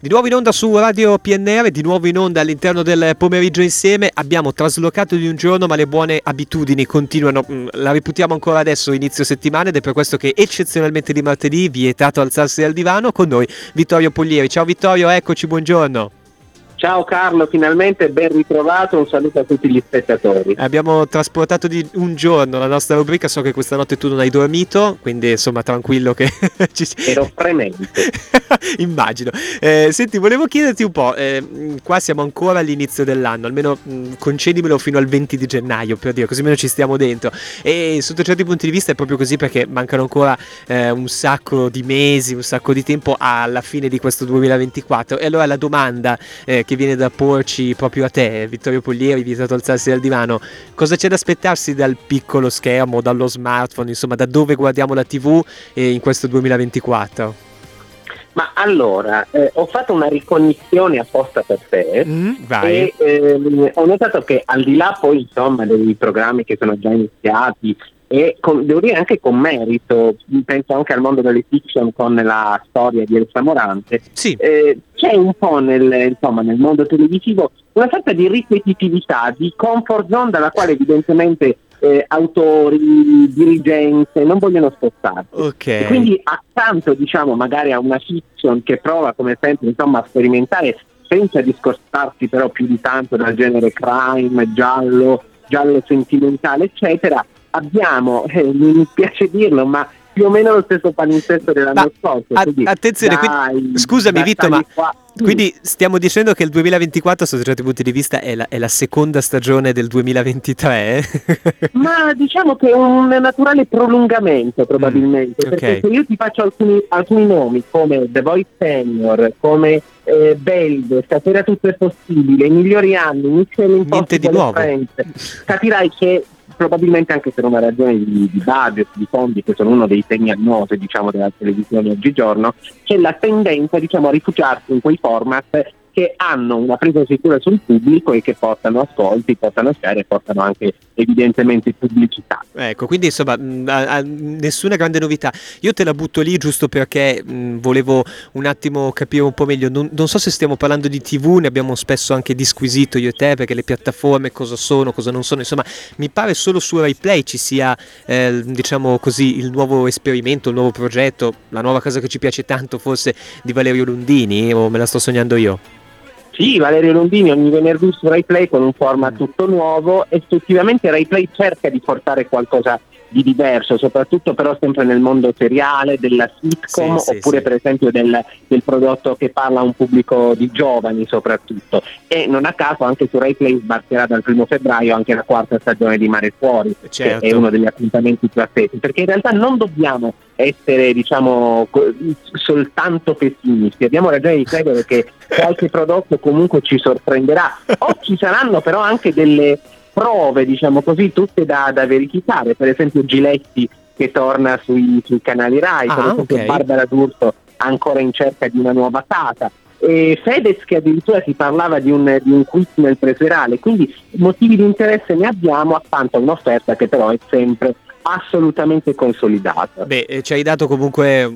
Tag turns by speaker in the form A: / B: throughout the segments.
A: Di nuovo in onda su Radio PNR, di nuovo in onda all'interno del pomeriggio insieme. Abbiamo traslocato di un giorno, ma le buone abitudini continuano. Mm, la riputiamo ancora adesso, inizio settimana, ed è per questo che eccezionalmente di martedì, vietato alzarsi dal divano, con noi Vittorio Puglieri. Ciao Vittorio, eccoci, buongiorno.
B: Ciao Carlo, finalmente ben ritrovato, un saluto a tutti gli spettatori.
A: Abbiamo trasportato di un giorno la nostra rubrica, so che questa notte tu non hai dormito, quindi insomma tranquillo che
B: ci Ero fremente.
A: Immagino. Eh, senti, volevo chiederti un po', eh, qua siamo ancora all'inizio dell'anno, almeno mh, concedimelo fino al 20 di gennaio, per dire, così almeno ci stiamo dentro. E sotto certi punti di vista è proprio così perché mancano ancora eh, un sacco di mesi, un sacco di tempo alla fine di questo 2024. E allora la domanda eh, che viene da porci proprio a te, Vittorio Puglieri, vietato alzarsi dal divano, cosa c'è da aspettarsi dal piccolo schermo, dallo smartphone, insomma da dove guardiamo la tv eh, in questo 2024?
B: Ma allora, eh, ho fatto una ricognizione apposta per te mm, e ehm, ho notato che al di là poi insomma dei programmi che sono già iniziati e con, devo dire anche con merito, penso anche al mondo delle fiction con la storia di Elsa Morante,
A: sì.
B: eh, c'è un po' nel, insomma, nel mondo televisivo una sorta di ripetitività, di comfort zone dalla quale evidentemente eh, autori, dirigenze non vogliono spostarsi.
A: Okay.
B: quindi accanto diciamo magari a una fiction che prova come sempre insomma, a sperimentare senza discostarsi però più di tanto dal genere crime, giallo, giallo sentimentale eccetera, abbiamo, eh, mi piace dirlo, ma più o meno lo stesso palinsesto dell'anno scorso.
A: Attenzione, dai, quindi, scusami Vitto, ma qua. quindi stiamo dicendo che il 2024 sotto certi punti di vista è la, è la seconda stagione del 2023?
B: ma diciamo che è un naturale prolungamento probabilmente, mm, perché okay. se io ti faccio alcuni, alcuni nomi come The Voice Senior, come eh, Belde, Stasera tutto è possibile, I migliori anni, Mission
A: Impossible
B: Friends, capirai che probabilmente anche per una ragione di, di budget, di fondi, che sono uno dei temi annosi diciamo, della televisione oggigiorno, c'è la tendenza diciamo, a rifugiarsi in quei format che hanno una presa sicura sul pubblico e che portano ascolti, portano share e portano anche evidentemente pubblicità.
A: Ecco, quindi insomma a, nessuna grande novità. Io te la butto lì giusto perché mh, volevo un attimo capire un po' meglio. Non, non, so se stiamo parlando di TV, ne abbiamo spesso anche disquisito io e te perché le piattaforme cosa sono, cosa non sono. Insomma, mi pare solo su RaiPlay ci sia, eh, diciamo così, il nuovo esperimento, il nuovo progetto, la nuova cosa che ci piace tanto forse di Valerio Lundini o me la sto sognando io?
B: Sì, Valerio Londini ogni venerdì su RaiPlay con un format tutto nuovo. Effettivamente RaiPlay cerca di portare qualcosa di diverso, soprattutto però sempre nel mondo seriale, della sitcom sì, oppure sì, per esempio del, del, prodotto che parla a un pubblico di giovani soprattutto. E non a caso anche su RaiPlay sbarcherà dal primo febbraio anche la quarta stagione di Mare Fuori, certo. che è uno degli appuntamenti più attesi, perché in realtà non dobbiamo essere diciamo soltanto pessimisti, abbiamo ragione di credere che qualche prodotto comunque ci sorprenderà o ci saranno però anche delle prove, diciamo così, tutte da, da verificare, per esempio Giletti che torna sui, sui canali RAI, ah, per esempio okay. Barbara D'Urso ancora in cerca di una nuova casa. E Fedez che addirittura si parlava di un, di un quiz nel preserale, quindi motivi di interesse ne abbiamo accanto a un'offerta che però è sempre assolutamente consolidata.
A: Beh, eh, ci hai dato comunque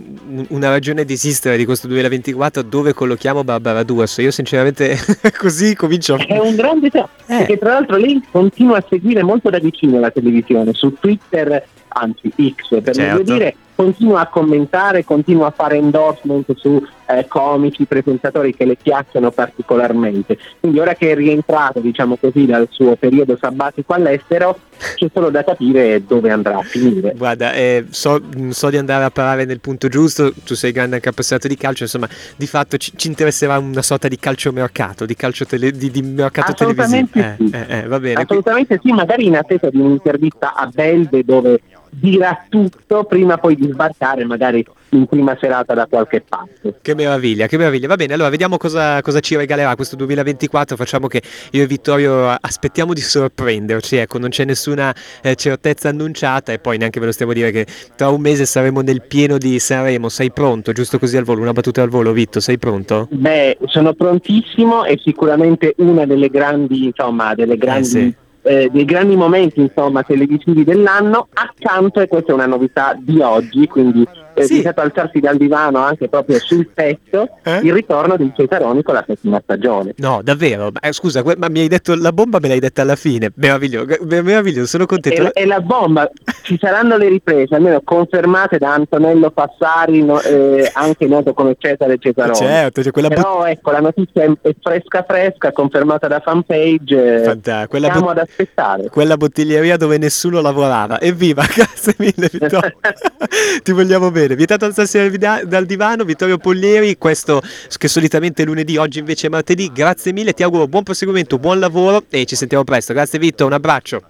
A: una ragione di esistere di questo 2024 dove collochiamo Barbara Duas. Io sinceramente così comincio.
B: È un grande tema, eh. perché tra l'altro lei continua a seguire molto da vicino la televisione, su Twitter, anzi X per certo. meglio dire, continua a commentare, continua a fare endorsement su eh, comici, presentatori che le piacciono particolarmente. Quindi ora che è rientrato, diciamo così, dal suo periodo sabbatico all'estero, c'è solo da capire dove andrà a finire.
A: Guarda, eh, so, so, di andare a parare nel punto giusto, tu sei grande anche appassionato di calcio, insomma, di fatto ci, ci interesserà una sorta di calciomercato, di calcio tele, di, di mercato televisivo.
B: Eh, sì.
A: Eh, eh, va bene.
B: Assolutamente sì, magari in attesa di un'intervista a Belve dove dirà tutto prima poi di sbarcare magari in prima serata da qualche parte.
A: Che meraviglia, che meraviglia. Va bene, allora vediamo cosa, cosa, ci regalerà questo 2024. Facciamo che io e Vittorio aspettiamo di sorprenderci, ecco, non c'è nessuna eh, certezza annunciata e poi neanche ve lo stiamo a dire che tra un mese saremo nel pieno di Sanremo. Sei pronto? Giusto così al volo, una battuta al volo, Vitto, sei pronto?
B: Beh, sono prontissimo e sicuramente una delle grandi, insomma, delle grandi eh sì eh, dei grandi momenti insomma, televisivi dell'anno, accanto, e questa è una novità di oggi, quindi eh,
A: Sì.
B: vietato alzarsi dal divano anche proprio sul tetto,
A: Eh?
B: il ritorno di Cesaroni con la settima stagione.
A: No, davvero. Ma, eh, scusa, ma mi hai detto la bomba, me l'hai detta alla fine. Meraviglioso, meraviglioso, sono contento.
B: E, e la bomba, ci saranno le riprese, almeno confermate da Antonello Passari, no- eh, anche noto come Cesare Cesaroni.
A: Certo, c'è quella bot-
B: Però ecco, la notizia è, è fresca fresca, confermata da fanpage, eh,
A: quella
B: stiamo
A: bot-
B: ad aspettare.
A: quella bottiglieria dove nessuno lavorava. Evviva, grazie mille Vittorio. Ti vogliamo bene. Vietato alzarsi dal, dal divano, Vittorio Pollieri, questo che solitamente è lunedì, oggi invece è martedì. Grazie mille, ti auguro buon proseguimento, buon lavoro e ci sentiamo presto. Grazie Vitto, un abbraccio.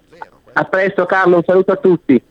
B: A presto Carlo, un saluto a tutti.